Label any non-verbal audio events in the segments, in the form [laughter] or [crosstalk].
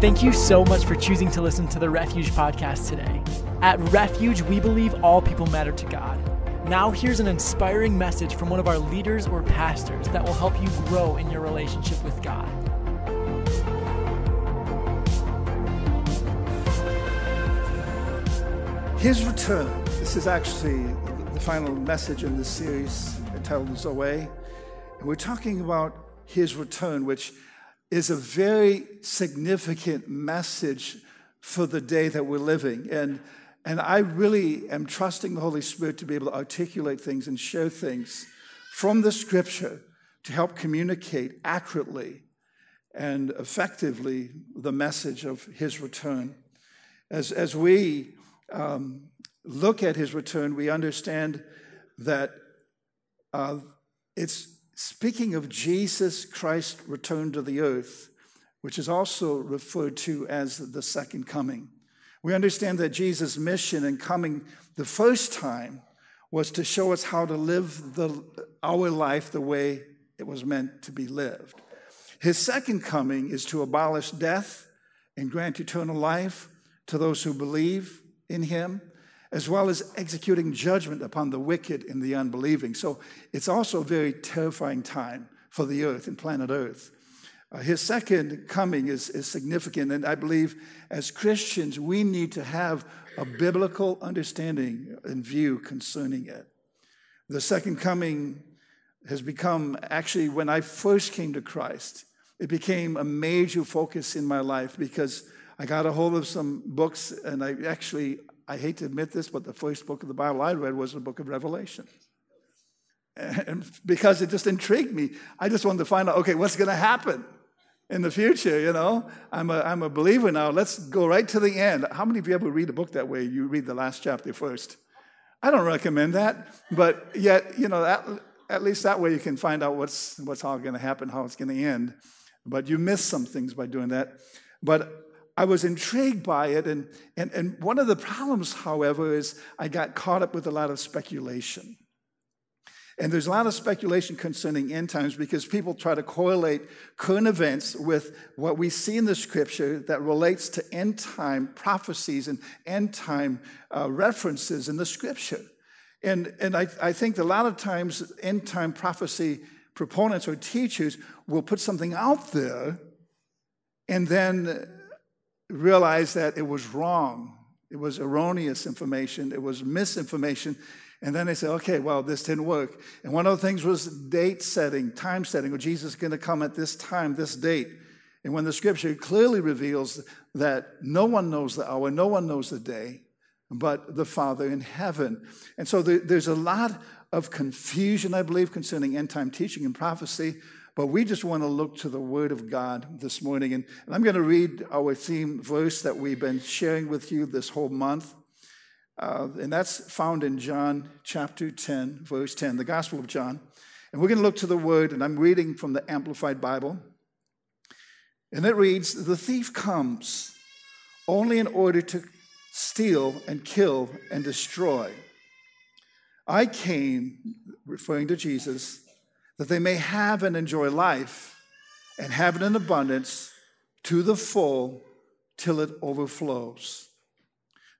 Thank you so much for choosing to listen to the Refuge podcast today. At Refuge, we believe all people matter to God. Now, here's an inspiring message from one of our leaders or pastors that will help you grow in your relationship with God. His return. This is actually the final message in this series entitled Zoe. And we're talking about his return, which is a very significant message for the day that we're living. And, and I really am trusting the Holy Spirit to be able to articulate things and show things from the scripture to help communicate accurately and effectively the message of his return. As, as we um, look at his return, we understand that uh, it's speaking of Jesus Christ return to the earth, which is also referred to as the second coming. We understand that Jesus' mission in coming the first time was to show us how to live the, our life the way it was meant to be lived. His second coming is to abolish death and grant eternal life to those who believe in him as well as executing judgment upon the wicked and the unbelieving. So it's also a very terrifying time for the earth and planet Earth. Uh, his second coming is, is significant, and I believe as Christians, we need to have a biblical understanding and view concerning it. The second coming has become actually, when I first came to Christ, it became a major focus in my life because I got a hold of some books and I actually I hate to admit this, but the first book of the Bible I read was the book of Revelation. And because it just intrigued me, I just wanted to find out okay, what's going to happen in the future? You know, I'm a, I'm a believer now. Let's go right to the end. How many of you ever read a book that way? You read the last chapter first. I don't recommend that, but yet, you know, that, at least that way you can find out what's, what's all going to happen, how it's going to end. But you miss some things by doing that. But I was intrigued by it. And, and, and one of the problems, however, is I got caught up with a lot of speculation. And there's a lot of speculation concerning end times because people try to correlate current events with what we see in the scripture that relates to end time prophecies and end time uh, references in the scripture. And, and I, I think a lot of times end time prophecy proponents or teachers will put something out there and then realized that it was wrong. It was erroneous information. It was misinformation. And then they said, okay, well, this didn't work. And one of the things was date setting, time setting. Well, Jesus is going to come at this time, this date. And when the scripture clearly reveals that no one knows the hour, no one knows the day, but the Father in heaven. And so there's a lot of confusion, I believe, concerning end time teaching and prophecy. But we just want to look to the Word of God this morning. And, I'm going to read our theme verse that we've been sharing with you this whole month. Uh, and that's found in John chapter 10, verse 10, the Gospel of John. And we're going to look to the Word, and I'm reading from the Amplified Bible. And it reads The thief comes only in order to steal and kill and destroy. I came, referring to Jesus, that they may have and enjoy life and have it in abundance to the full till it overflows.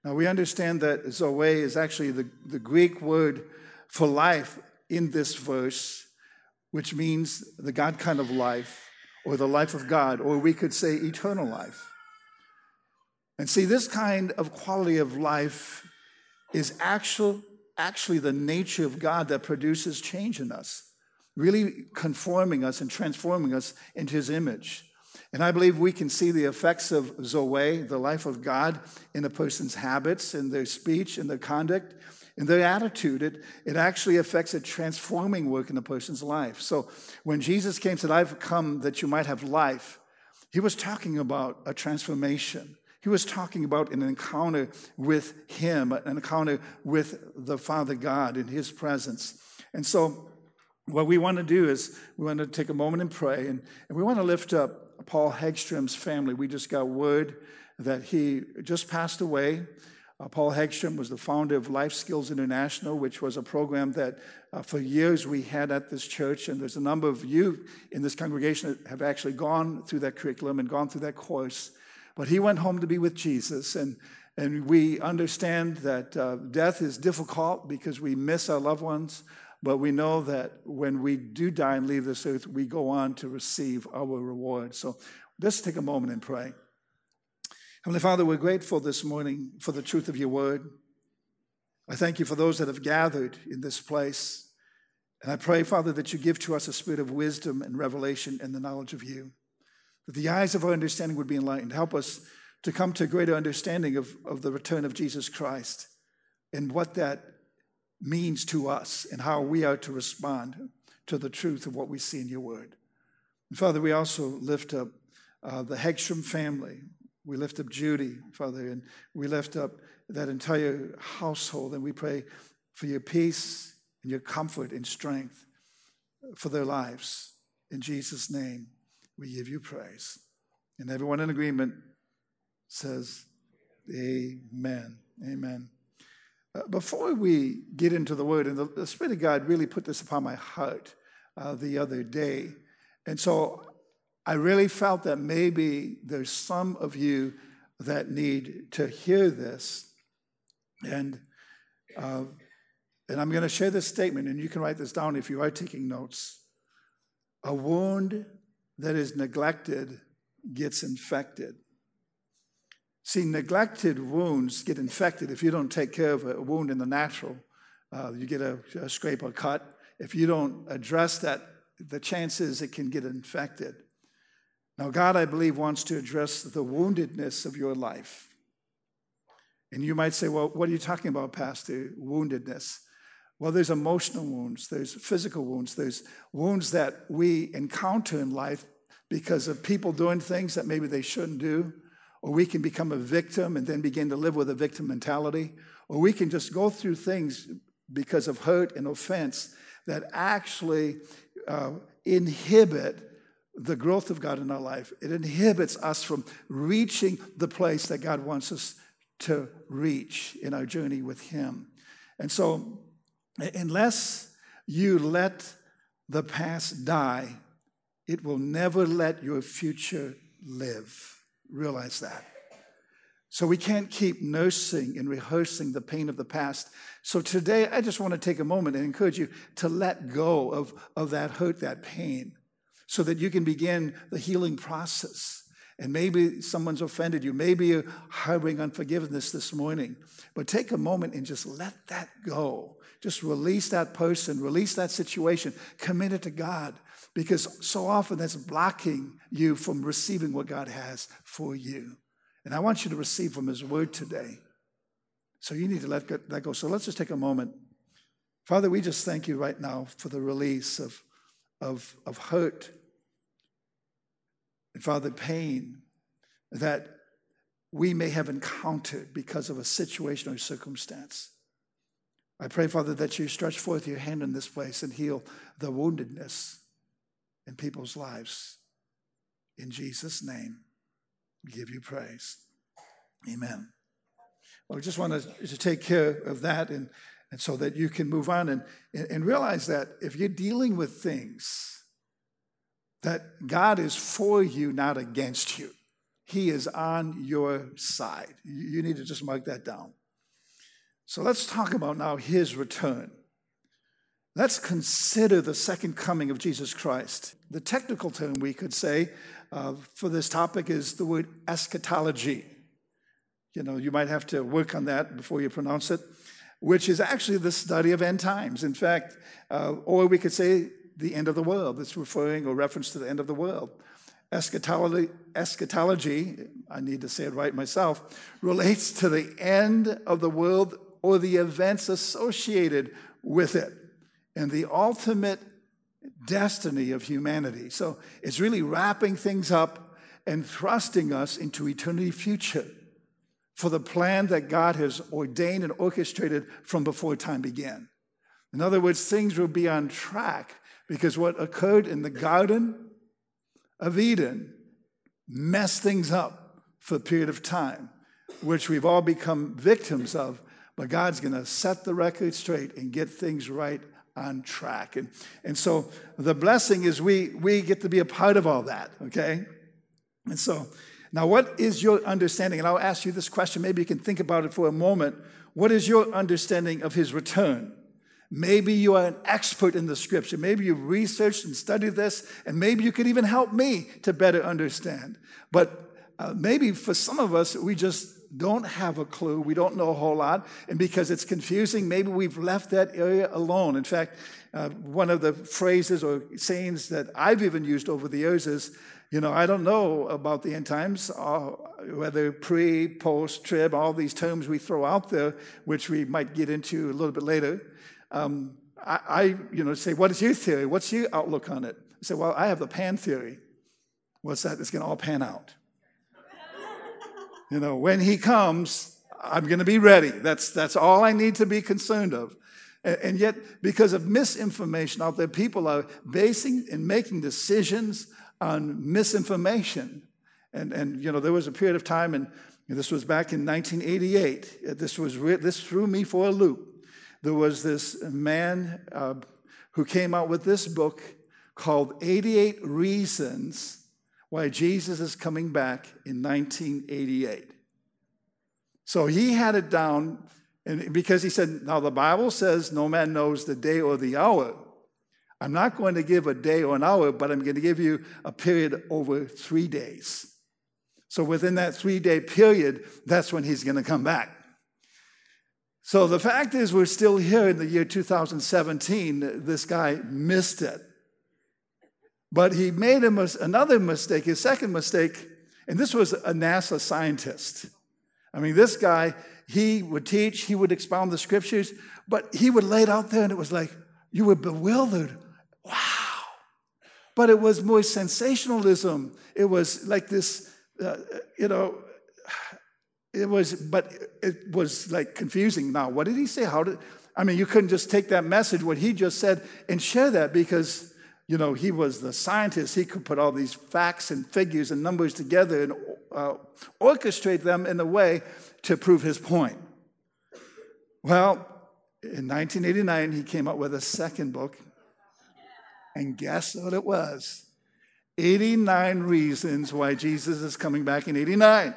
Now, we understand that Zoe is actually the, the Greek word for life in this verse, which means the God kind of life or the life of God, or we could say eternal life. And see, this kind of quality of life is actual, actually the nature of God that produces change in us really conforming us and transforming us into his image. And I believe we can see the effects of Zoe, the life of God, in a person's habits, in their speech, in their conduct, in their attitude. It, it actually affects a transforming work in a person's life. So when Jesus came and said, I've come that you might have life, he was talking about a transformation. He was talking about an encounter with him, an encounter with the Father God in his presence. And so what we want to do is we want to take a moment and pray, and, and we want to lift up Paul Hegstrom's family. We just got word that he just passed away. Uh, Paul Hegstrom was the founder of Life Skills International, which was a program that uh, for years we had at this church. And there's a number of you in this congregation that have actually gone through that curriculum and gone through that course. but he went home to be with Jesus. And, and we understand that uh, death is difficult because we miss our loved ones, but we know that when we do die and leave this earth, we go on to receive our reward. So let's take a moment and pray. Heavenly Father, we're grateful this morning for the truth of your word. I thank you for those that have gathered in this place. And I pray, Father, that you give to us a spirit of wisdom and revelation and the knowledge of you, that the eyes of our understanding would be enlightened. Help us to come to a greater understanding of, of the return of Jesus Christ and what that means to us and how we are to respond to the truth of what we see in your word. And Father, we also lift up uh, the Hegstrom family. We lift up Judy, Father, and we lift up that entire household, and we pray for your peace and your comfort and strength for their lives. In Jesus' name, we give you praise. And everyone in agreement says, Amen. Amen. Uh, before we get into the word, and the, the, Spirit of God really put this upon my heart uh, the other day. And so I really felt that maybe there's some of you that need to hear this. And uh, and I'm going to share this statement, and you can write this down if you are taking notes. A wound that is neglected gets infected. See, neglected wounds get infected if you don't take care of a wound in the natural. Uh, you get a, a scrape or cut. If you don't address that, the chances it can get infected. Now, God, I believe, wants to address the woundedness of your life. And you might say, well, what are you talking about, Pastor? Woundedness. Well, there's emotional wounds, there's physical wounds, there's wounds that we encounter in life because of people doing things that maybe they shouldn't do, or we can become a victim and then begin to live with a victim mentality, or we can just go through things because of hurt and offense that actually uh, inhibit the growth of God in our life. It inhibits us from reaching the place that God wants us to reach in our journey with Him. And so, Unless you let the past die, it will never let your future live. Realize that. So we can't keep nursing and rehearsing the pain of the past. So today, I just want to take a moment and encourage you to let go of, of that hurt, that pain, so that you can begin the healing process. And maybe someone's offended you. Maybe you're harboring unforgiveness this morning. But take a moment and just let that go. Just release that person, release that situation, commit it to God. Because so often that's blocking you from receiving what God has for you. And I want you to receive from His word today. So you need to let that go. So let's just take a moment. Father, we just thank you right now for the release of, of, of hurt and Father, pain that we may have encountered because of a situation or circumstance. I pray, Father, that you stretch forth your hand in this place and heal the woundedness in people's lives. In Jesus' name, we give you praise. Amen. Well, I just want to, to take care of that and, and so that you can move on and, and realize that if you're dealing with things that God is for you, not against you. He is on your side. You need to just mark that down. So let's talk about now his return. Let's consider the second coming of Jesus Christ. The technical term we could say uh, for this topic is the word eschatology. You know, you might have to work on that before you pronounce it, which is actually the study of end times. In fact, uh, or we could say the end of the world. It's referring or reference to the end of the world. Eschatology, eschatology, I need to say it right myself, [laughs] relates to the end of the world or the events associated with it and the ultimate destiny of humanity. So it's really wrapping things up and thrusting us into eternity future for the plan that God has ordained and orchestrated from before time began. In other words, things will be on track because what occurred in the Garden of Eden messed things up for a period of time, which we've all become victims of. But God's going to set the record straight and get things right on track. And, and so the blessing is we, we get to be a part of all that, okay? And so Now, what is your understanding? And I'll ask you this question. Maybe you can think about it for a moment. What is your understanding of his return? Maybe you are an expert in the scripture. Maybe you've researched and studied this, and maybe you could even help me to better understand. But uh, maybe for some of us, we just don't have a clue. We don't know a whole lot. And because it's confusing, maybe we've left that area alone. In fact, uh, one of the phrases or sayings that I've even used over the years is, you know, I don't know about the end times, uh, whether pre, post, trib, all these terms we throw out there, which we might get into a little bit later. Um, I, I, you know, say, what is your theory? What's your outlook on it? I say, well, I have the pan theory. What's that? It's going to all pan out. You know, when he comes, I'm going to be ready. That's, that's all I need to be concerned of. And, and yet, because of misinformation out there, people are basing and making decisions on misinformation. And, and you know, there was a period of time, and this was back in 1988. This was this threw me for a loop there was this man uh, who came out with this book called 88 Reasons Why Jesus is Coming Back in 1988. So he had it down, and because he said, Now the Bible says no man knows the day or the hour. I'm not going to give a day or an hour, but I'm going to give you a period over three days. So within that three day period, that's when he's going to come back. So the fact is, we're still here in the year 2017. This guy missed it. But he made a mis- another mistake, his second mistake, and this was a NASA scientist. I mean, this guy, he would teach, he would expound the scriptures, but he would lay it out there and it was like, you were bewildered. Wow. But it was more sensationalism. It was like this, uh, you know, it was, but it was like confusing. Now, what did he say? How did, I mean, you couldn't just take that message, what he just said, and share that because, you know, he was the scientist. He could put all these facts and figures and numbers together and uh, orchestrate them in a way to prove his point. Well, in 1989, he came up with a second book. And guess what it was? 89 Reasons Why Jesus is Coming Back in 89.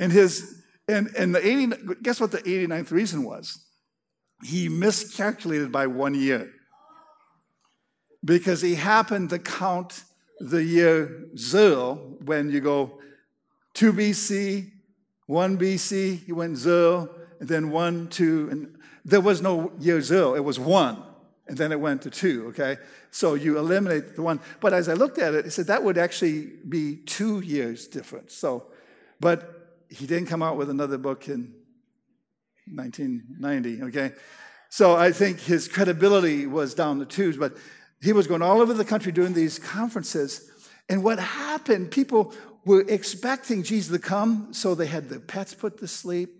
And his and, and the 80, guess what the 89th reason was? He miscalculated by one year. Because he happened to count the year zero when you go 2 BC, 1 BC, he went zero, and then 1, 2, and there was no year zero, it was 1, and then it went to 2, okay? So you eliminate the 1. But as I looked at it, it said that would actually be two years difference. So, but he didn't come out with another book in 1990, okay? So I think his credibility was down the tubes, but he was going all over the country doing these conferences. And what happened, people were expecting Jesus to come, so they had their pets put to sleep.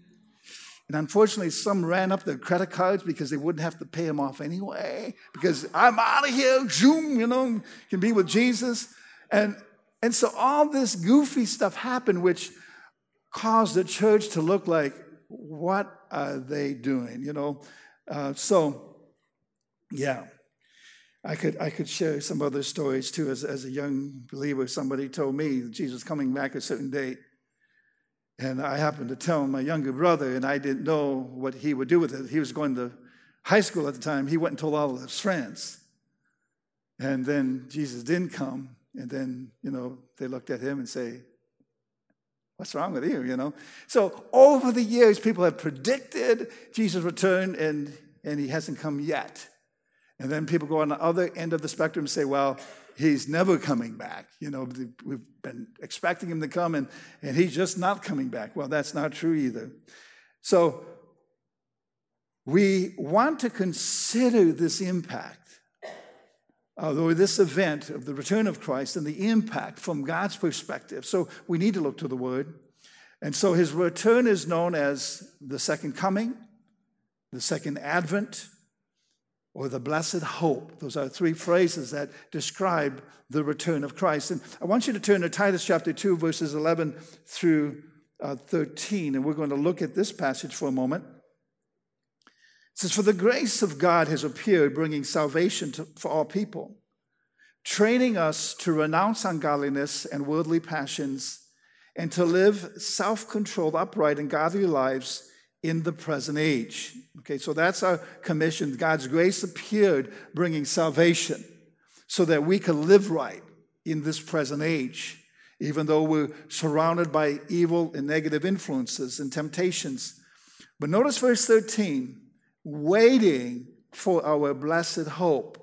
And unfortunately, some ran up their credit cards because they wouldn't have to pay them off anyway, because I'm out of here, zoom, you know, can be with Jesus. And, and so all this goofy stuff happened, which caused the church to look like, what are they doing? You know? Uh, so, yeah. I could, I could share some other stories too. As, as a young believer, somebody told me Jesus coming back a certain date. And I happened to tell my younger brother, and I didn't know what he would do with it. He was going to high school at the time. He went and told all of his friends. And then Jesus didn't come. And then, you know, they looked at him and say, What's wrong with you? You know? So over the years, people have predicted Jesus' return and, and he hasn't come yet. And then people go on the other end of the spectrum and say, well, he's never coming back. You know, we've been expecting him to come and, and he's just not coming back. Well, that's not true either. So we want to consider this impact uh, this event of the return of Christ and the impact from God's perspective. So we need to look to the Word. And so his return is known as the second coming, the second advent, or the blessed hope. Those are three phrases that describe the return of Christ. And I want you to turn to Titus chapter 2, verses 11 through uh, 13. And we're going to look at this passage for a moment. It says, For the grace of God has appeared, bringing salvation to, for all people, training us to renounce ungodliness and worldly passions and to live self controlled, upright, and godly lives in the present age. Okay, so that's our commission. God's grace appeared, bringing salvation so that we can live right in this present age, even though we're surrounded by evil and negative influences and temptations. But notice verse 13 waiting for our blessed hope.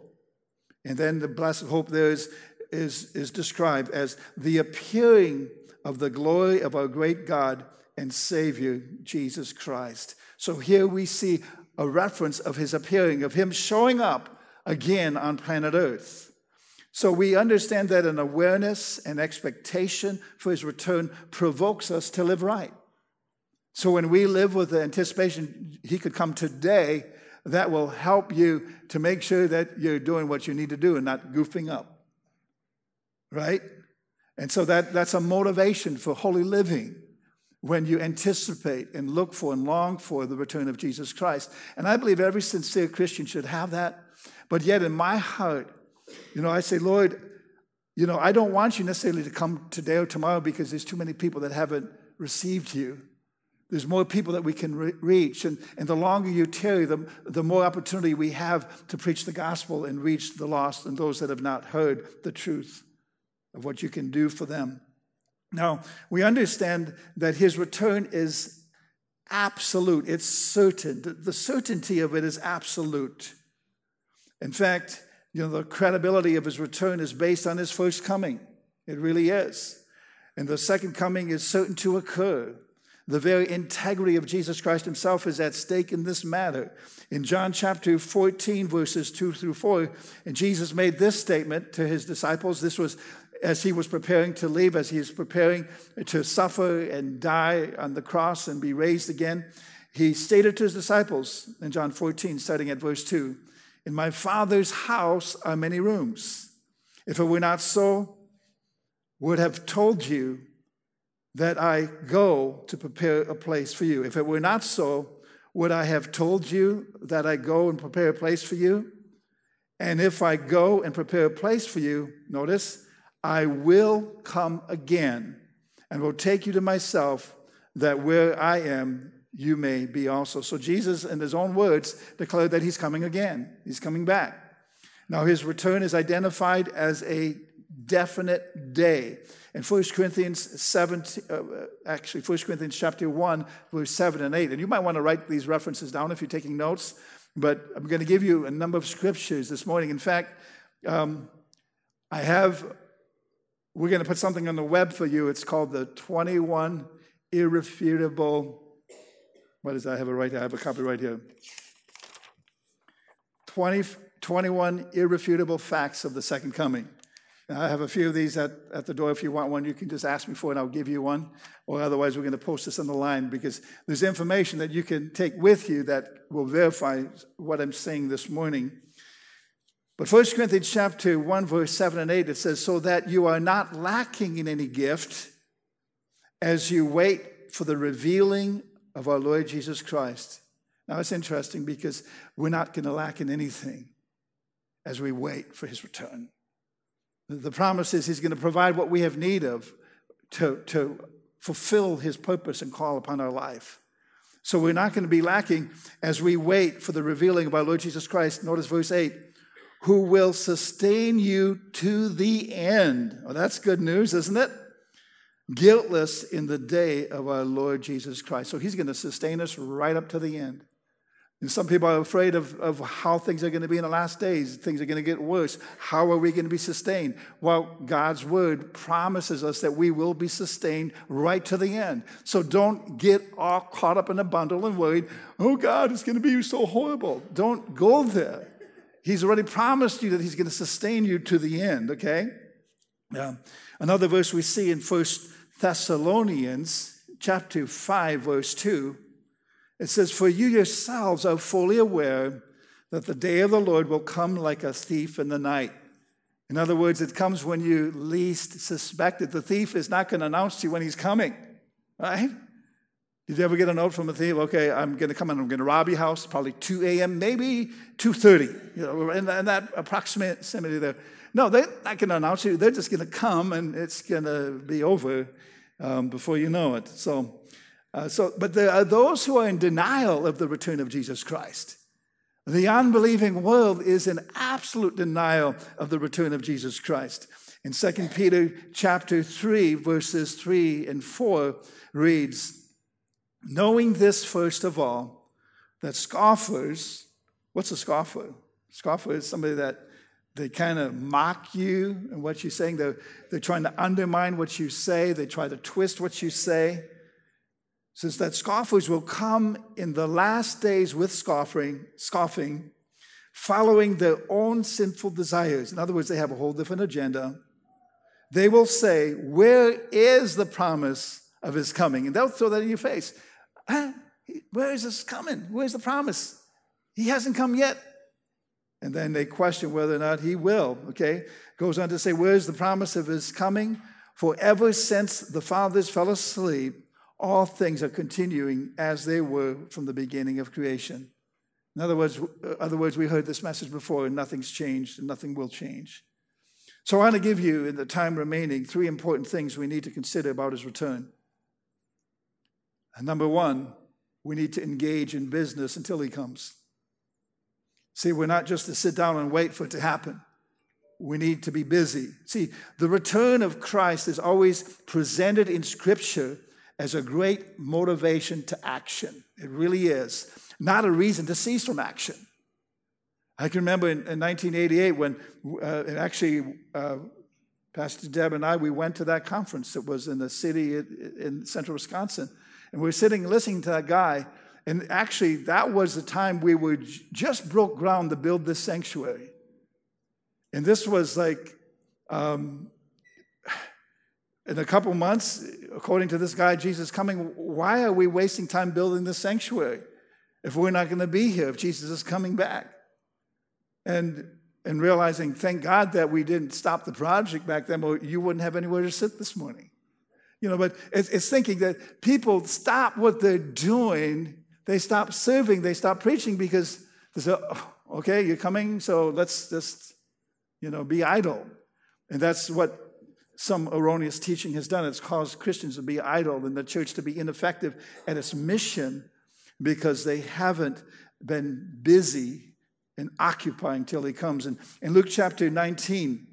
And then the blessed hope there is, is, is described as the appearing of the glory of our great God and Savior, Jesus Christ. So here we see a reference of his appearing, of him showing up again on planet Earth. So we understand that an awareness and expectation for his return provokes us to live right. So when we live with the anticipation he could come today, that will help you to make sure that you're doing what you need to do and not goofing up. Right? And so that, that's a motivation for holy living when you anticipate and look for and long for the return of Jesus Christ. And I believe every sincere Christian should have that. But yet, in my heart, you know, I say, Lord, you know, I don't want you necessarily to come today or tomorrow because there's too many people that haven't received you. There's more people that we can re- reach. And, and the longer you tarry, the, the more opportunity we have to preach the gospel and reach the lost and those that have not heard the truth of what you can do for them. Now, we understand that his return is absolute, it's certain. The certainty of it is absolute. In fact, you know, the credibility of his return is based on his first coming. It really is. And the second coming is certain to occur. The very integrity of Jesus Christ himself is at stake in this matter. In John chapter 14, verses 2 through 4, and Jesus made this statement to his disciples. This was as he was preparing to leave, as he was preparing to suffer and die on the cross and be raised again, he stated to his disciples in John 14, starting at verse 2 In my Father's house are many rooms. If it were not so, would have told you that I go to prepare a place for you. If it were not so, would I have told you that I go and prepare a place for you? And if I go and prepare a place for you, notice, I will come again and will take you to myself, that where I am, you may be also. So Jesus, in his own words, declared that he's coming again. He's coming back. Now, his return is identified as a definite day. In 1 Corinthians 7, uh, actually, 1 Corinthians chapter 1, verse 7 and 8. And you might want to write these references down if you're taking notes, but I'm going to give you a number of scriptures this morning. In fact, um, I have we're going to put something on the web for you. It's called the 21 Irrefutable. What is that? I have it right here. I have a copy right here. 20, 21 Irrefutable Facts of the Second Coming. I have a few of these at, at the door. If you want one, you can just ask me for it and I'll give you one. Or otherwise, we're going to post this on the line because there's information that you can take with you that will verify what I'm saying this morning. But 1 Corinthians chapter 1, verse 7 and 8, it says, So that you are not lacking in any gift as you wait for the revealing of our Lord Jesus Christ. Now it's interesting because we're not going to lack in anything as we wait for his return. The promise is he's going to provide what we have need of to, to fulfill his purpose and call upon our life. So we're not going to be lacking as we wait for the revealing of our Lord Jesus Christ. Notice verse 8 who will sustain you to the end. Well, that's good news, isn't it? Guiltless in the day of our Lord Jesus Christ. So he's going to sustain us right up to the end. And some people are afraid of, of how things are going to be in the last days. Things are going to get worse. How are we going to be sustained? Well, God's word promises us that we will be sustained right to the end. So don't get all caught up in a bundle and worried, oh, God, it's going to be so horrible. Don't go there. He's already promised you that He's going to sustain you to the end, okay? Another verse we see in First Thessalonians chapter 5, verse 2, it says, For you yourselves are fully aware that the day of the Lord will come like a thief in the night. In other words, it comes when you least suspect it. The thief is not going to announce to you when he's coming, right? Did you ever get a note from a thief? Okay, I'm going to come and I'm going to rob your house, probably 2 a.m., maybe 2.30, you know, in, in that approximity there. No, they're not going to announce you. They're just going to come and it's going to be over um, before you know it. So, uh, so, but there are those who are in denial of the return of Jesus Christ. The unbelieving world is in absolute denial of the return of Jesus Christ. In 2 Peter chapter 3, verses 3 and 4 reads, Knowing this first of all, that scoffers, what's a scoffer? Scoffer is somebody that they kind of mock you and what you're saying. They're, they're trying to undermine what you say. They try to twist what you say. Since that scoffers will come in the last days with scoffing, scoffing, following their own sinful desires. In other words, they have a whole different agenda. They will say, Where is the promise of his coming? And they'll throw that in your face. Where is this coming? Where's the promise? He hasn't come yet. And then they question whether or not he will. Okay? Goes on to say, Where's the promise of his coming? For ever since the fathers fell asleep, all things are continuing as they were from the beginning of creation. In other words, uh, other words, we heard this message before, and nothing's changed, and nothing will change. So I want to give you, in the time remaining, three important things we need to consider about his return. And number one, we need to engage in business until he comes. See, we're not just to sit down and wait for it to happen. We need to be busy. See, the return of Christ is always presented in Scripture as a great motivation to action. It really is. Not a reason to cease from action. I can remember in, in 1988 when, uh, and actually, uh, Pastor Deb and I, we went to that conference. It was in the city in, in central Wisconsin. And we were sitting listening to that guy. And actually, that was the time we were just broke ground to build this sanctuary. And this was like, um, in a couple months, according to this guy, Jesus coming, why are we wasting time building this sanctuary if we're not going to be here, if Jesus is coming back? And, and realizing, thank God that we didn't stop the project back then, or you wouldn't have anywhere to sit this morning. You know, but it's, it's thinking that people stop what they're doing, they stop serving, they stop preaching because they say, oh, okay, you're coming, so let's just, you know, be idle. And that's what some erroneous teaching has done. It's caused Christians to be idle and the church to be ineffective at its mission because they haven't been busy and occupying till he comes. And in Luke chapter 19,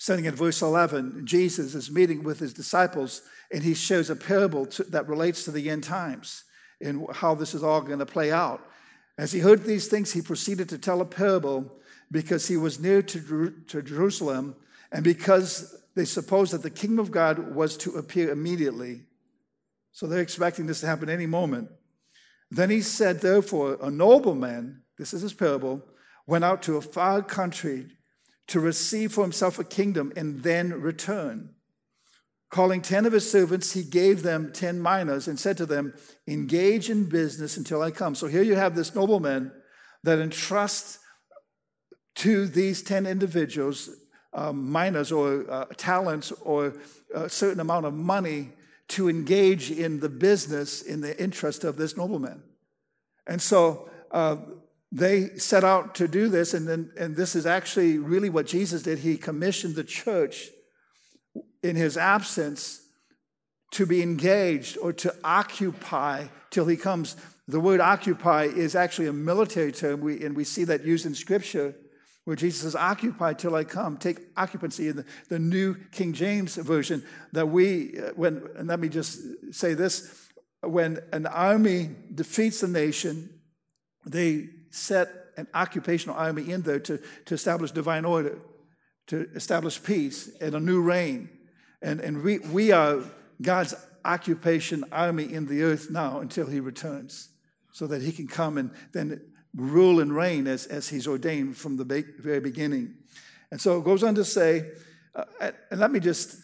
starting at verse 11, Jesus is meeting with his disciples and he shows a parable to, that relates to the end times and how this is all going to play out. As he heard these things, he proceeded to tell a parable because he was near to, to Jerusalem and because they supposed that the kingdom of God was to appear immediately. So they're expecting this to happen any moment. Then he said, Therefore, a nobleman, this is his parable, went out to a far country to receive for himself a kingdom and then return. Calling 10 of his servants, he gave them 10 minas and said to them, Engage in business until I come. So here you have this nobleman that entrusts to these 10 individuals um, minas or uh, talents or a certain amount of money to engage in the business in the interest of this nobleman. And so uh, they set out to do this, and, then, and this is actually really what Jesus did. He commissioned the church in his absence to be engaged or to occupy till he comes. The word occupy is actually a military term, we, and we see that used in scripture where Jesus says, Occupy till I come. Take occupancy in the, the New King James Version. That we, uh, when, and let me just say this when an army defeats a nation, they set an occupational army in there to, to establish divine order, to establish peace and a new reign. And, and we, we are God's occupation army in the earth now until he returns so that he can come and then rule and reign as, as he's ordained from the very beginning. And so it goes on to say, uh, and let me just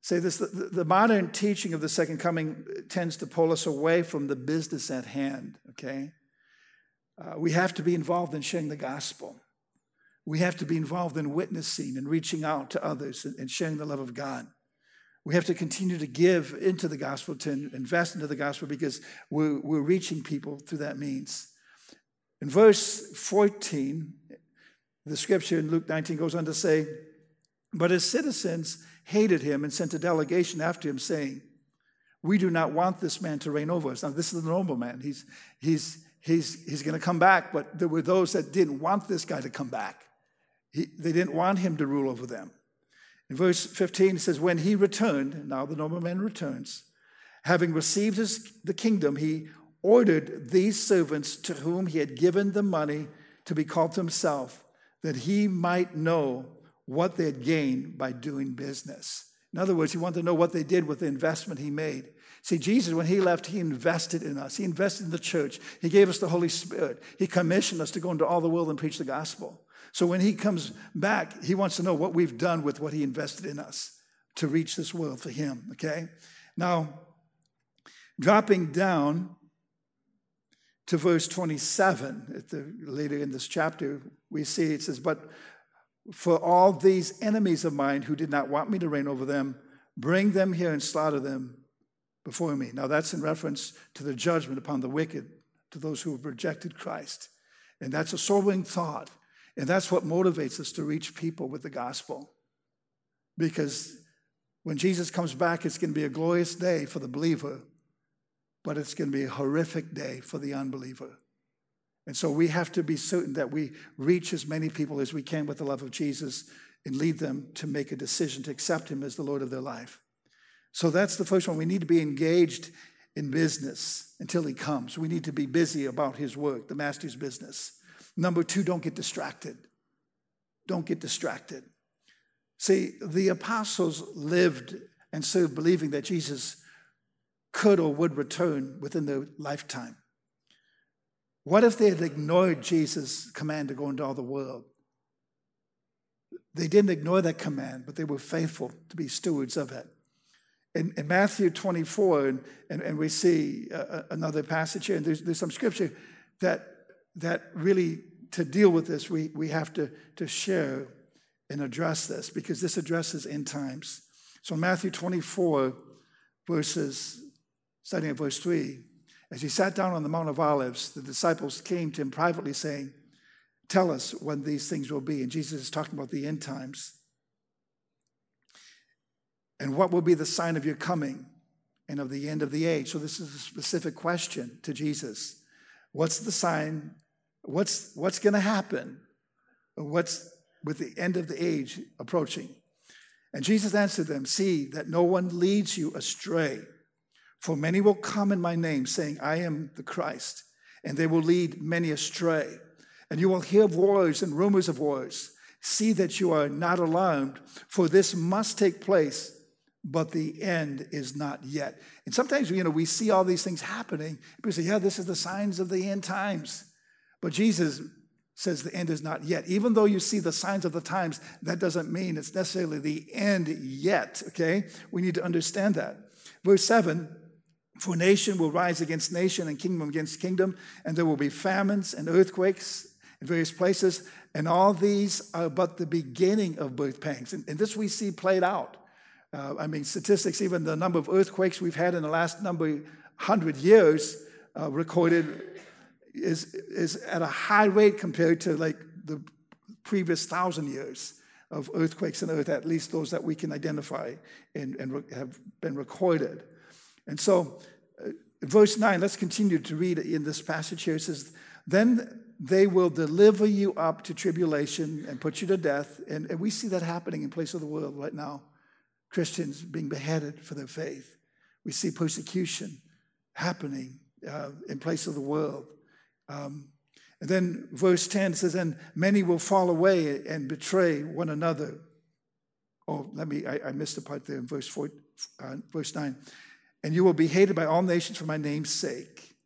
say this the, the, modern teaching of the second coming tends to pull us away from the business at hand, okay? Uh, we have to be involved in sharing the gospel. We have to be involved in witnessing and reaching out to others and, and sharing the love of God. We have to continue to give into the gospel, to invest into the gospel, because we're, we're reaching people through that means. In verse 14, the scripture in Luke 19 goes on to say, But his citizens, hated him and sent a delegation after him, saying, We do not want this man to reign over us. Now, this is the normal man. He's, he's, he's, he's going to come back, but there were those that didn't want this guy to come back. He, they didn't want him to rule over them. In verse 15, it says, When he returned, now the nobleman returns, having received his, the kingdom, he ordered these servants to whom he had given the money to be called to himself, that he might know what they had gained by doing business. In other words, he wanted to know what they did with the investment he made. See, Jesus, when he left, he invested in us. He invested in the church. He gave us the Holy Spirit. He commissioned us to go into all the world and preach the gospel. So when he comes back, he wants to know what we've done with what he invested in us to reach this world for him, okay? Now, dropping down to verse 27, at the, later in this chapter, we see it says, But for all these enemies of mine who did not want me to reign over them, bring them here and slaughter them before me. Now, that's in reference to the judgment upon the wicked, to those who have rejected Christ. And that's a sobering thought. And that's what motivates us to reach people with the gospel. Because when Jesus comes back, it's going to be a glorious day for the believer, but it's going to be a horrific day for the unbeliever. And so we have to be certain that we reach as many people as we can with the love of Jesus and lead them to make a decision to accept Him as the Lord of their life. So that's the first one. We need to be engaged in business until He comes. We need to be busy about His work, the Master's business. Number two, don't get distracted. Don't get distracted. See, the apostles lived and served believing that Jesus could or would return within their lifetime. What if they had ignored Jesus' command to go into all the world? They didn't ignore that command, but they were faithful to be stewards of it. In, in Matthew 24, and, and, and we see uh, another passage here, and there's, there's some scripture that that really, to deal with this, we, we have to, to share and address this because this addresses end times. So, Matthew 24, verses, starting at verse 3, as he sat down on the Mount of Olives, the disciples came to him privately saying, Tell us when these things will be. And Jesus is talking about the end times. And what will be the sign of your coming and of the end of the age? So, this is a specific question to Jesus. What's the sign What's, what's going to happen? What's with the end of the age approaching? And Jesus answered them, See that no one leads you astray. For many will come in my name, saying, I am the Christ, and they will lead many astray. And you will hear wars and rumors of wars. See that you are not alarmed, for this must take place, but the end is not yet. And sometimes, you know, we see all these things happening. People say, Yeah, this is the signs of the end times. But Jesus says the end is not yet. Even though you see the signs of the times, that doesn't mean it's necessarily the end yet, okay? We need to understand that. Verse 7 For nation will rise against nation and kingdom against kingdom, and there will be famines and earthquakes in various places, and all these are but the beginning of birth pangs. And, and this we see played out. Uh, I mean, statistics, even the number of earthquakes we've had in the last number hundred years uh, recorded is, is at a high rate compared to like the previous thousand years of earthquakes on earth, at least those that we can identify and, and have been recorded. And so, uh, verse 9, let's continue to read in this passage here. It says, Then they will deliver you up to tribulation and put you to death. And, and we see that happening in place of the world right now. Christians being beheaded for their faith. We see persecution happening uh, in place of the world. Um, and then verse 10 says, And many will fall away and betray one another. Oh, let me, I, I missed the part there in verse, four, uh, verse 9. And you will be hated by all nations for my name's sake.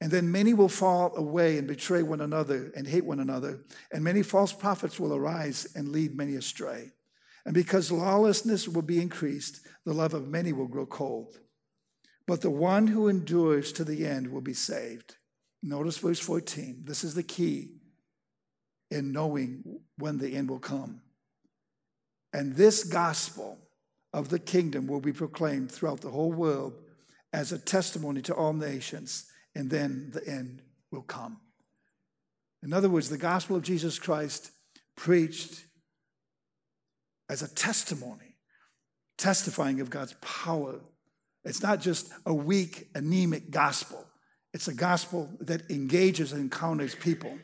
And then many will fall away and betray one another and hate one another. And many false prophets will arise and lead many astray. And because lawlessness will be increased, the love of many will grow cold. But the one who endures to the end will be saved. Notice verse 14. This is the key in knowing when the end will come. And this gospel of the kingdom will be proclaimed throughout the whole world as a testimony to all nations, and then the end will come. In other words, the gospel of Jesus Christ preached as a testimony testifying of God's power. It's not just a weak, anemic gospel, it's a gospel that engages and encounters people.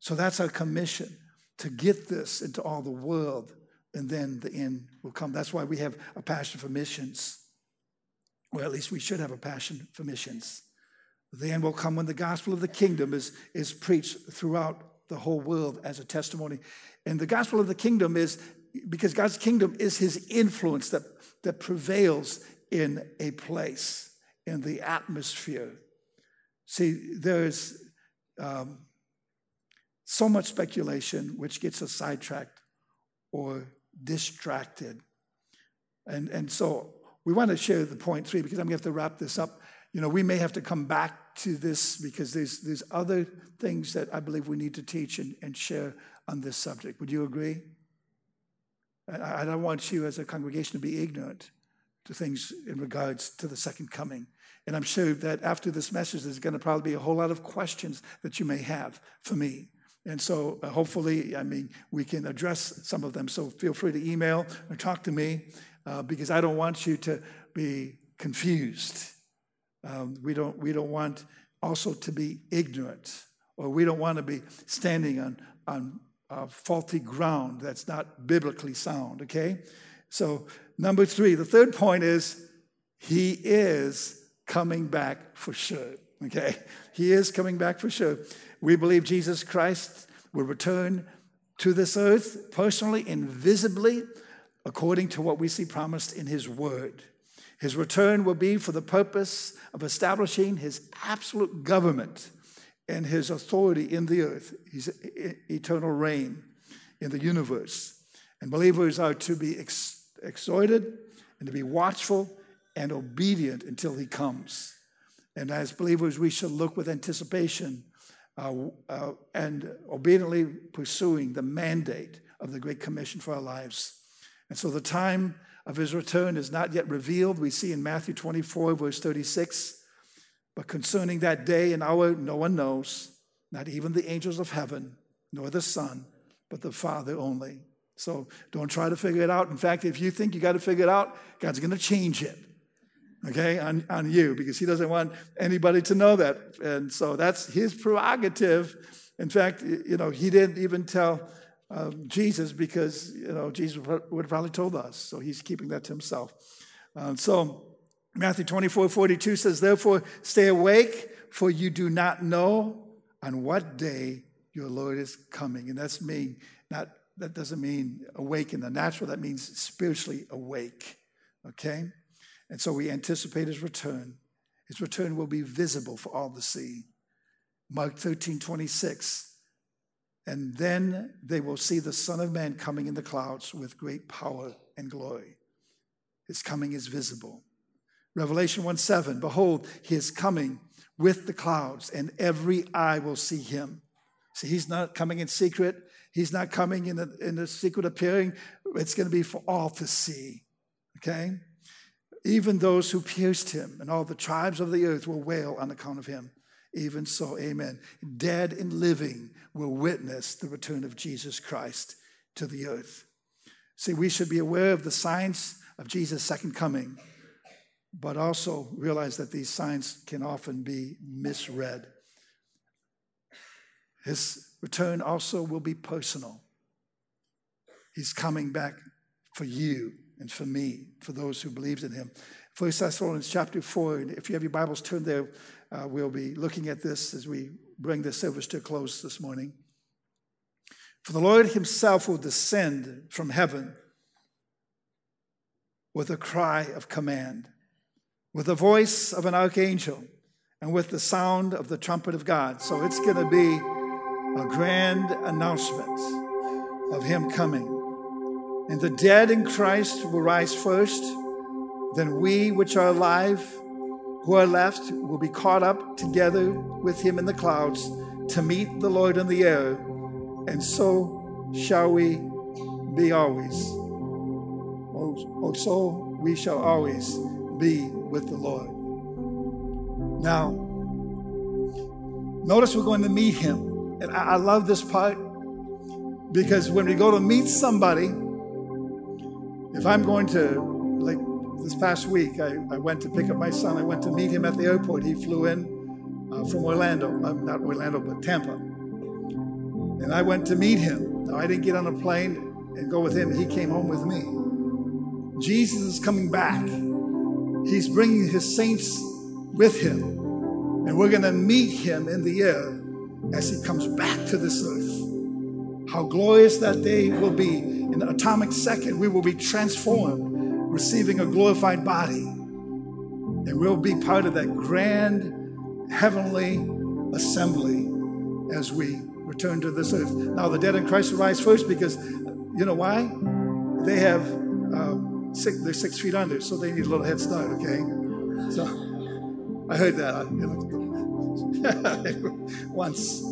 So that's our commission to get this into all the world, and then the end will come. That's why we have a passion for missions, or at least we should have a passion for missions. The end will come when the gospel of the kingdom is, is preached throughout the whole world as a testimony. And the gospel of the kingdom is because God's kingdom is his influence that, that prevails in a place, in the atmosphere. See, there's um, so much speculation which gets us sidetracked or distracted. And, and so we want to share the point three because I'm going to have to wrap this up. You know, we may have to come back to this because there's, there's other things that I believe we need to teach and, and share on this subject. Would you agree? I, don't want you as a congregation to be ignorant to things in regards to the second coming. And I'm sure that after this message, there's going to probably be a whole lot of questions that you may have for me. And so uh, hopefully, I mean, we can address some of them. So feel free to email or talk to me uh, because I don't want you to be confused. Um, we, don't, we don't want also to be ignorant or we don't want to be standing on, on uh, faulty ground that's not biblically sound, okay? So, number three, the third point is he is coming back for sure, okay? [laughs] He is coming back for sure. We believe Jesus Christ will return to this earth personally and visibly according to what we see promised in His Word. His return will be for the purpose of establishing His absolute government and His authority in the earth, His eternal reign in the universe. And believers are to be ex- exhorted and to be watchful and obedient until He comes. And as believers, we should look with anticipation uh, uh, and obediently pursuing the mandate of the Great Commission for our lives. And so the time of his return is not yet revealed. We see in Matthew 24, verse 36. But concerning that day and hour, no one knows, not even the angels of heaven, nor the Son, but the Father only. So don't try to figure it out. In fact, if you think you got to figure it out, God's going to change it okay, on, on you because he doesn't want anybody to know that. And so that's his prerogative. In fact, you know, he didn't even tell um, Jesus because, you know, Jesus would have probably told us. So he's keeping that to himself. Um, so Matthew 24, 42 says, Therefore, stay awake, for you do not know on what day your Lord is coming. And that's mean, not, that doesn't mean awake in the natural, that means spiritually awake. Okay? And so we anticipate his return. His return will be visible for all to see. Mark 13, 26. And then they will see the Son of Man coming in the clouds with great power and glory. His coming is visible. Revelation 1 7, behold, he is coming with the clouds, and every eye will see him. See, he's not coming in secret. He's not coming in a, in a secret appearing. It's going to be for all to see. Okay? Even those who pierced him and all the tribes of the earth will wail on account of him. Even so, amen. Dead and living will witness the return of Jesus Christ to the earth. See, we should be aware of the signs of Jesus' second coming, but also realize that these signs can often be misread. His return also will be personal. He's coming back for you and for me, for those who believed in him. First Thessalonians chapter 4, if you have your Bibles turned there, uh, we'll be looking at this as we bring this service to a close this morning. For the Lord himself will descend from heaven with a cry of command, with the voice of an archangel, and with the sound of the trumpet of God. So it's going to be a grand announcement of him coming. And the dead in Christ will rise first. Then we, which are alive, who are left, will be caught up together with him in the clouds to meet the Lord in the air. And so shall we be always. Oh, oh so we shall always be with the Lord. Now, notice we're going to meet him. And I, I love this part because when we go to meet somebody, if I'm going to like this past week, I, I went to pick up my son. I went to meet him at the airport. He flew in uh, from Orlando, uh, not Orlando, but Tampa. And I went to meet him. Now, I didn't get on a plane and go with him, he came home with me. Jesus is coming back. He's bringing his saints with him. And we're going to meet him in the air as he comes back to this earth. How glorious that day will be. In an atomic second, we will be transformed receiving a glorified body. And we'll be part of that grand heavenly assembly as we return to this earth. Now, the dead in Christ rise first because, you know why? They have, um, six, they're six feet under, so they need a little head start, okay? So, I heard that [laughs] once.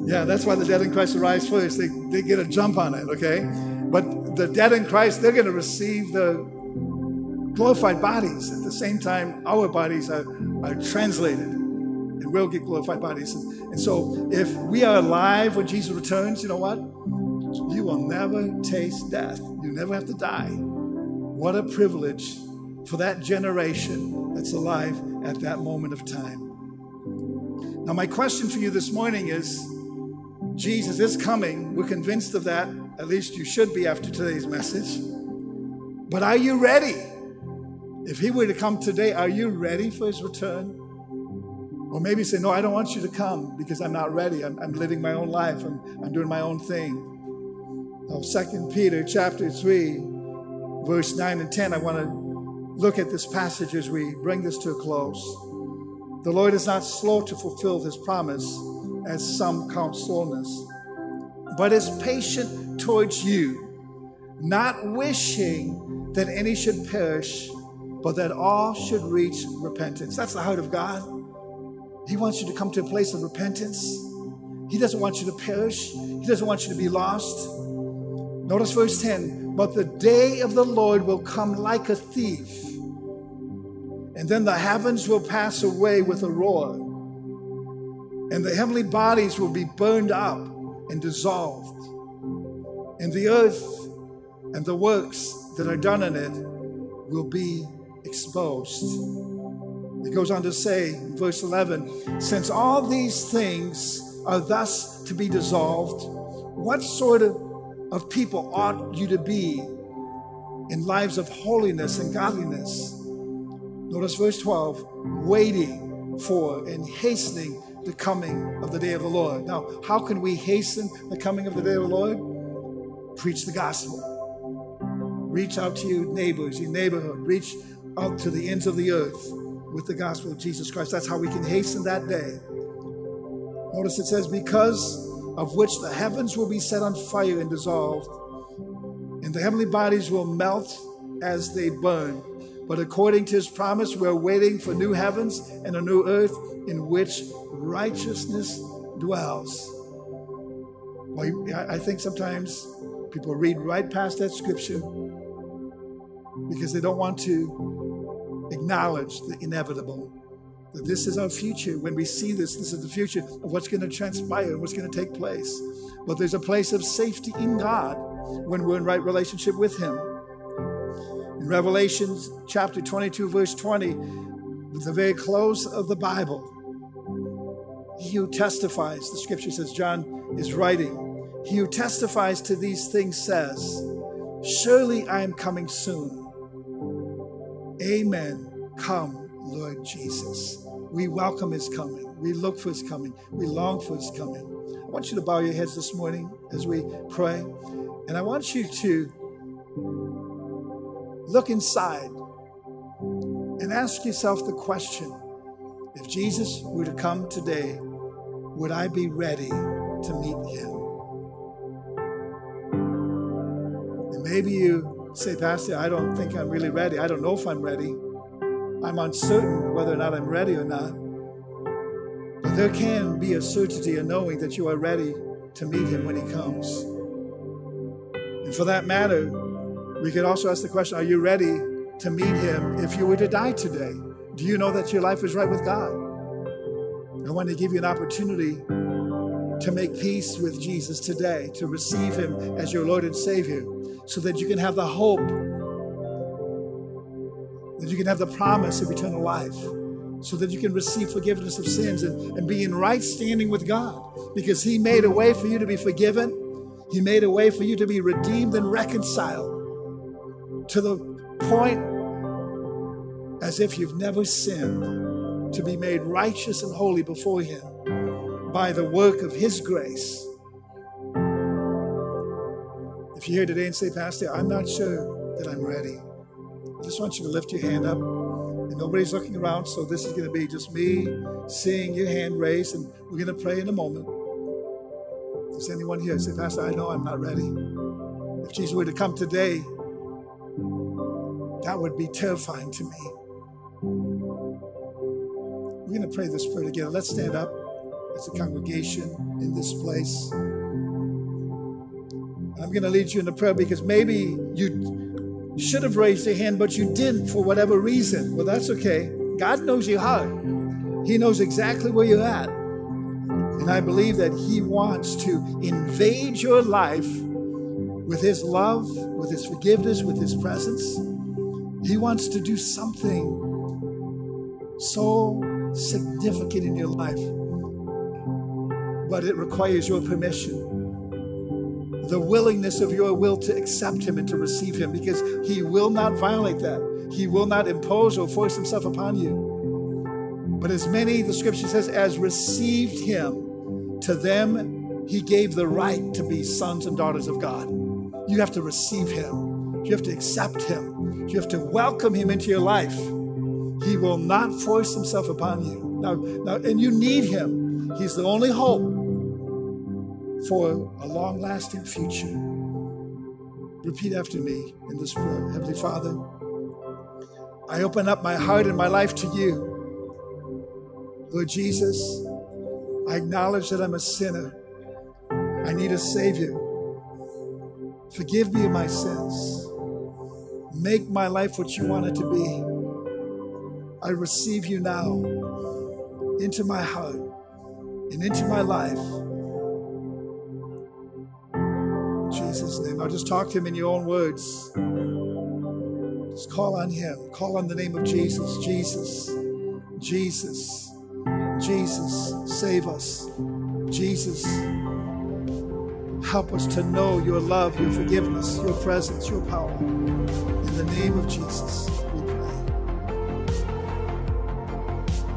Yeah, that's why the dead in Christ will rise first. They, they get a jump on it, okay? But the dead in Christ, they're going to receive the glorified bodies. At the same time, our bodies are, are translated and we'll get glorified bodies. And so, if we are alive when Jesus returns, you know what? You will never taste death. You never have to die. What a privilege for that generation that's alive at that moment of time. Now, my question for you this morning is Jesus is coming. We're convinced of that. At least you should be after today's message. But are you ready? If he were to come today, are you ready for his return? Or maybe say, No, I don't want you to come because I'm not ready. I'm, I'm living my own life, I'm, I'm doing my own thing. Now, 2 Peter chapter 3, verse 9 and 10, I want to look at this passage as we bring this to a close. The Lord is not slow to fulfill his promise, as some count slowness, but is patient towards you, not wishing that any should perish but that all should reach repentance. That's the heart of God. He wants you to come to a place of repentance. He doesn't want you to perish, He doesn't want you to be lost. Notice verse 10 But the day of the Lord will come like a thief, and then the heavens will pass away with a roar, and the heavenly bodies will be burned up and dissolved, and the earth and the works that are done in it will be exposed. It goes on to say, verse 11, since all these things are thus to be dissolved, what sort of, of people ought you to be in lives of holiness and godliness? Notice verse 12, waiting for and hastening the coming of the day of the Lord. Now, how can we hasten the coming of the day of the Lord? Preach the gospel. Reach out to your neighbors, your neighborhood. Reach out to the ends of the earth with the gospel of Jesus Christ. That's how we can hasten that day. Notice it says, because of which the heavens will be set on fire and dissolved, and the heavenly bodies will melt as they burn. But according to his promise, we're waiting for new heavens and a new earth in which righteousness dwells. Well, I think sometimes people read right past that scripture because they don't want to acknowledge the inevitable. This is our future. When we see this, this is the future of what's going to transpire, and what's going to take place. But there's a place of safety in God when we're in right relationship with Him. In Revelation chapter 22, verse 20, at the very close of the Bible, he who testifies, the scripture says, John is writing, he who testifies to these things says, Surely I am coming soon. Amen. Come, Lord Jesus. We welcome his coming. We look for his coming. We long for his coming. I want you to bow your heads this morning as we pray. And I want you to look inside and ask yourself the question if Jesus were to come today, would I be ready to meet him? And maybe you say, Pastor, I don't think I'm really ready. I don't know if I'm ready. I'm uncertain whether or not I'm ready or not. But there can be a certainty in knowing that you are ready to meet him when he comes. And for that matter, we could also ask the question Are you ready to meet him if you were to die today? Do you know that your life is right with God? I want to give you an opportunity to make peace with Jesus today, to receive him as your Lord and Savior so that you can have the hope that you can have the promise of eternal life, so that you can receive forgiveness of sins and, and be in right standing with God, because He made a way for you to be forgiven. He made a way for you to be redeemed and reconciled to the point as if you've never sinned, to be made righteous and holy before Him by the work of His grace. If you're here today and say, Pastor, I'm not sure that I'm ready, I just want you to lift your hand up. And nobody's looking around, so this is going to be just me seeing your hand raised, and we're going to pray in a moment. Is anyone here say, Pastor, I know I'm not ready? If Jesus were to come today, that would be terrifying to me. We're going to pray this prayer together. Let's stand up as a congregation in this place. I'm going to lead you in a prayer because maybe you should have raised your hand, but you didn't for whatever reason. Well, that's okay. God knows your heart, He knows exactly where you're at. And I believe that He wants to invade your life with His love, with His forgiveness, with His presence. He wants to do something so significant in your life, but it requires your permission. The willingness of your will to accept Him and to receive Him because He will not violate that. He will not impose or force Himself upon you. But as many, the scripture says, as received Him, to them He gave the right to be sons and daughters of God. You have to receive Him, you have to accept Him, you have to welcome Him into your life. He will not force himself upon you. Now, now, and you need him. He's the only hope for a long lasting future. Repeat after me in this prayer Heavenly Father, I open up my heart and my life to you. Lord Jesus, I acknowledge that I'm a sinner. I need a Savior. Forgive me of my sins. Make my life what you want it to be. I receive you now into my heart and into my life. Jesus' name. Now just talk to him in your own words. Just call on him. Call on the name of Jesus. Jesus. Jesus. Jesus. Save us. Jesus. Help us to know your love, your forgiveness, your presence, your power. In the name of Jesus.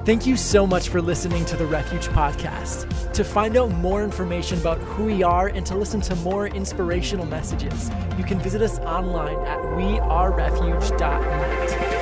Thank you so much for listening to the Refuge Podcast. To find out more information about who we are and to listen to more inspirational messages, you can visit us online at wearerefuge.net.